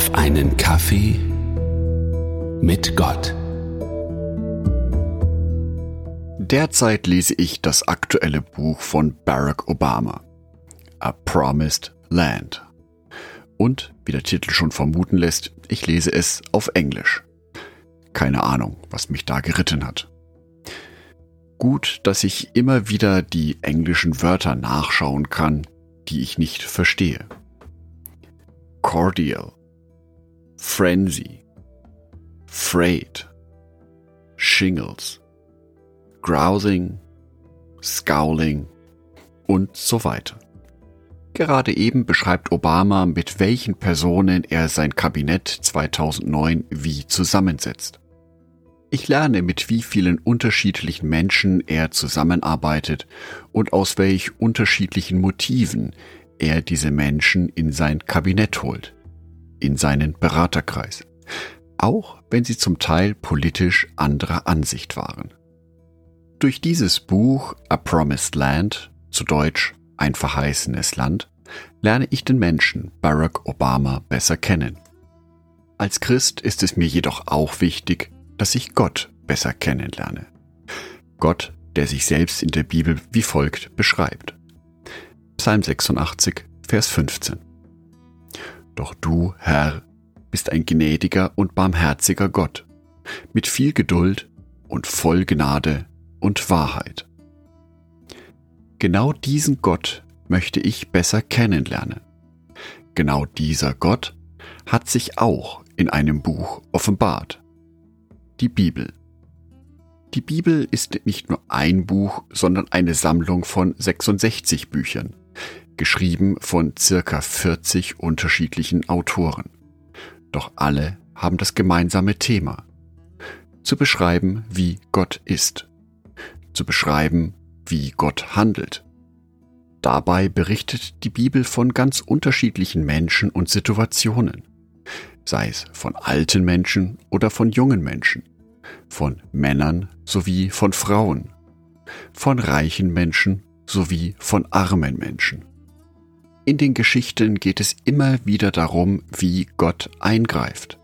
auf einen Kaffee mit Gott. Derzeit lese ich das aktuelle Buch von Barack Obama, A Promised Land. Und, wie der Titel schon vermuten lässt, ich lese es auf Englisch. Keine Ahnung, was mich da geritten hat. Gut, dass ich immer wieder die englischen Wörter nachschauen kann, die ich nicht verstehe. Cordial, Frenzy, Freight, Shingles, Grousing, Scowling und so weiter. Gerade eben beschreibt Obama, mit welchen Personen er sein Kabinett 2009 wie zusammensetzt. Ich lerne, mit wie vielen unterschiedlichen Menschen er zusammenarbeitet und aus welch unterschiedlichen Motiven er diese Menschen in sein Kabinett holt, in seinen Beraterkreis, auch wenn sie zum Teil politisch anderer Ansicht waren. Durch dieses Buch A Promised Land, zu Deutsch ein verheißenes Land, lerne ich den Menschen Barack Obama besser kennen. Als Christ ist es mir jedoch auch wichtig, dass ich Gott besser kennenlerne. Gott, der sich selbst in der Bibel wie folgt beschreibt. Psalm 86, Vers 15. Doch du, Herr, bist ein gnädiger und barmherziger Gott, mit viel Geduld und voll Gnade und Wahrheit. Genau diesen Gott möchte ich besser kennenlernen. Genau dieser Gott hat sich auch in einem Buch offenbart die Bibel. Die Bibel ist nicht nur ein Buch, sondern eine Sammlung von 66 Büchern, geschrieben von circa 40 unterschiedlichen Autoren. Doch alle haben das gemeinsame Thema. Zu beschreiben, wie Gott ist. Zu beschreiben, wie Gott handelt. Dabei berichtet die Bibel von ganz unterschiedlichen Menschen und Situationen, sei es von alten Menschen oder von jungen Menschen, von Männern sowie von Frauen, von reichen Menschen sowie von armen Menschen. In den Geschichten geht es immer wieder darum, wie Gott eingreift.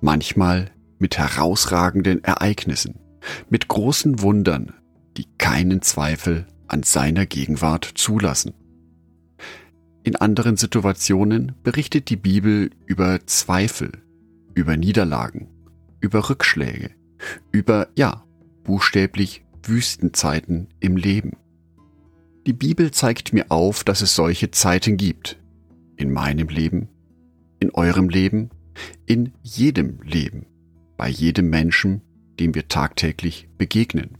Manchmal mit herausragenden Ereignissen, mit großen Wundern, die keinen Zweifel an seiner Gegenwart zulassen. In anderen Situationen berichtet die Bibel über Zweifel, über Niederlagen, über Rückschläge, über, ja, buchstäblich Wüstenzeiten im Leben. Die Bibel zeigt mir auf, dass es solche Zeiten gibt. In meinem Leben, in eurem Leben, in jedem Leben, bei jedem Menschen, dem wir tagtäglich begegnen.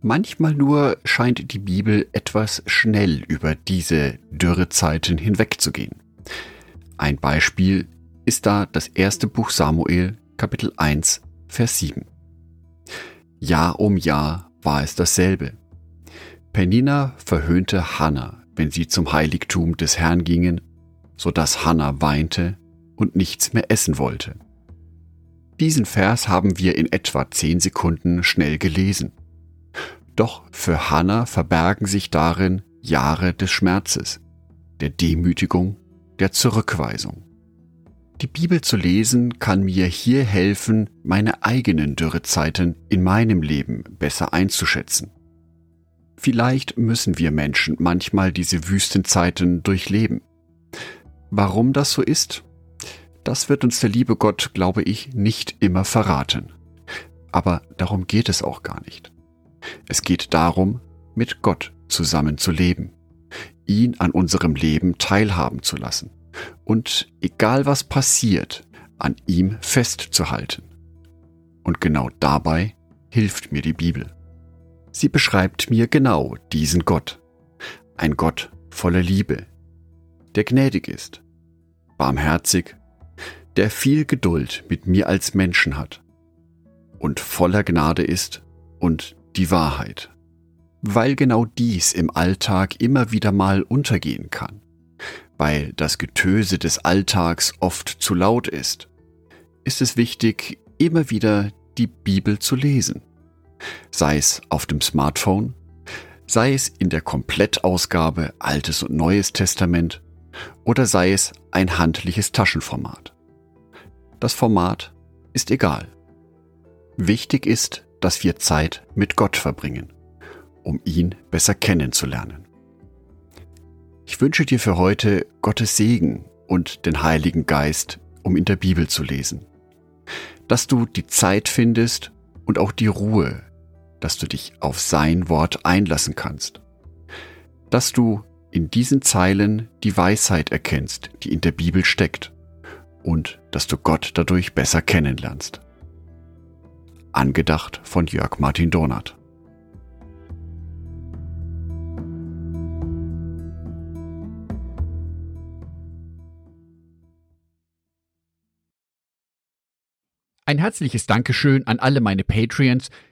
Manchmal nur scheint die Bibel etwas schnell über diese Dürrezeiten hinwegzugehen. Ein Beispiel ist da das erste Buch Samuel, Kapitel 1, Vers 7. Jahr um Jahr war es dasselbe. Penina verhöhnte Hannah, wenn sie zum Heiligtum des Herrn gingen, so dass Hannah weinte und nichts mehr essen wollte. Diesen Vers haben wir in etwa zehn Sekunden schnell gelesen. Doch für Hannah verbergen sich darin Jahre des Schmerzes, der Demütigung, der Zurückweisung. Die Bibel zu lesen kann mir hier helfen, meine eigenen Dürrezeiten in meinem Leben besser einzuschätzen. Vielleicht müssen wir Menschen manchmal diese Wüstenzeiten durchleben. Warum das so ist? Das wird uns der liebe Gott, glaube ich, nicht immer verraten. Aber darum geht es auch gar nicht. Es geht darum, mit Gott zusammen zu leben, ihn an unserem Leben teilhaben zu lassen und egal was passiert, an ihm festzuhalten. Und genau dabei hilft mir die Bibel. Sie beschreibt mir genau diesen Gott. Ein Gott voller Liebe, der gnädig ist, barmherzig, der viel Geduld mit mir als Menschen hat und voller Gnade ist und die Wahrheit. Weil genau dies im Alltag immer wieder mal untergehen kann weil das Getöse des Alltags oft zu laut ist, ist es wichtig, immer wieder die Bibel zu lesen. Sei es auf dem Smartphone, sei es in der Komplettausgabe Altes und Neues Testament oder sei es ein handliches Taschenformat. Das Format ist egal. Wichtig ist, dass wir Zeit mit Gott verbringen, um ihn besser kennenzulernen. Ich wünsche dir für heute Gottes Segen und den Heiligen Geist, um in der Bibel zu lesen. Dass du die Zeit findest und auch die Ruhe, dass du dich auf sein Wort einlassen kannst. Dass du in diesen Zeilen die Weisheit erkennst, die in der Bibel steckt und dass du Gott dadurch besser kennenlernst. Angedacht von Jörg Martin Donat. Ein herzliches Dankeschön an alle meine Patreons,